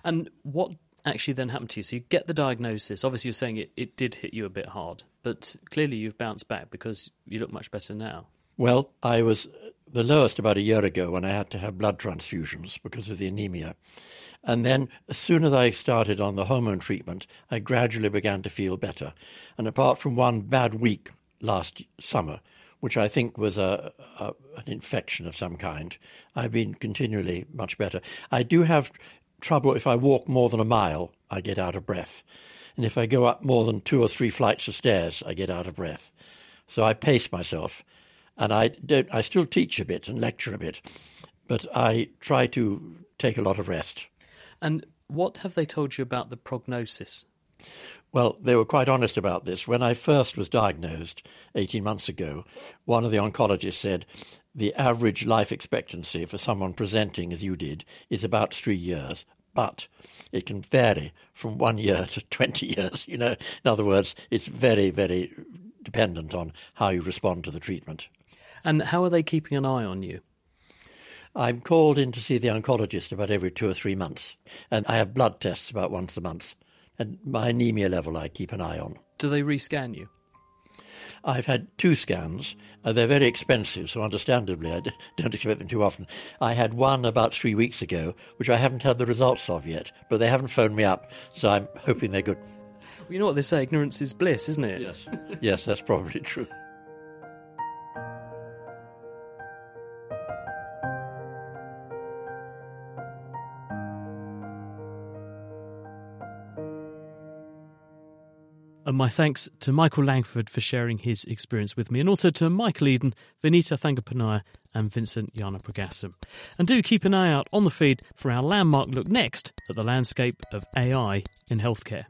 And what actually then happened to you? So you get the diagnosis. Obviously, you're saying it, it did hit you a bit hard, but clearly you've bounced back because you look much better now. Well, I was the lowest about a year ago when I had to have blood transfusions because of the anemia. And then, as soon as I started on the hormone treatment, I gradually began to feel better. And apart from one bad week last summer, which I think was a, a, an infection of some kind, I've been continually much better. I do have trouble if I walk more than a mile, I get out of breath. And if I go up more than two or three flights of stairs, I get out of breath. So I pace myself and I don't. I still teach a bit and lecture a bit, but I try to take a lot of rest. And what have they told you about the prognosis? Well, they were quite honest about this. When I first was diagnosed 18 months ago, one of the oncologists said the average life expectancy for someone presenting as you did is about three years, but it can vary from one year to 20 <laughs> years. You know, in other words, it's very, very dependent on how you respond to the treatment. And how are they keeping an eye on you? I'm called in to see the oncologist about every two or three months, and I have blood tests about once a month. And my anemia level I keep an eye on. Do they rescan you? I've had two scans. Uh, they're very expensive, so understandably I d- don't expect them too often. I had one about three weeks ago, which I haven't had the results of yet, but they haven't phoned me up, so I'm hoping they're good. Well, you know what they say, ignorance is bliss, isn't it? Yes. yes, that's probably true. And my thanks to Michael Langford for sharing his experience with me, and also to Michael Eden, Vinita Thangapanaya, and Vincent Gnanapragasam. And do keep an eye out on the feed for our landmark look next at the landscape of AI in healthcare.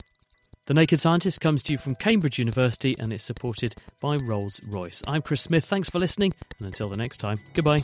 The Naked Scientist comes to you from Cambridge University and is supported by Rolls Royce. I'm Chris Smith. Thanks for listening, and until the next time, goodbye.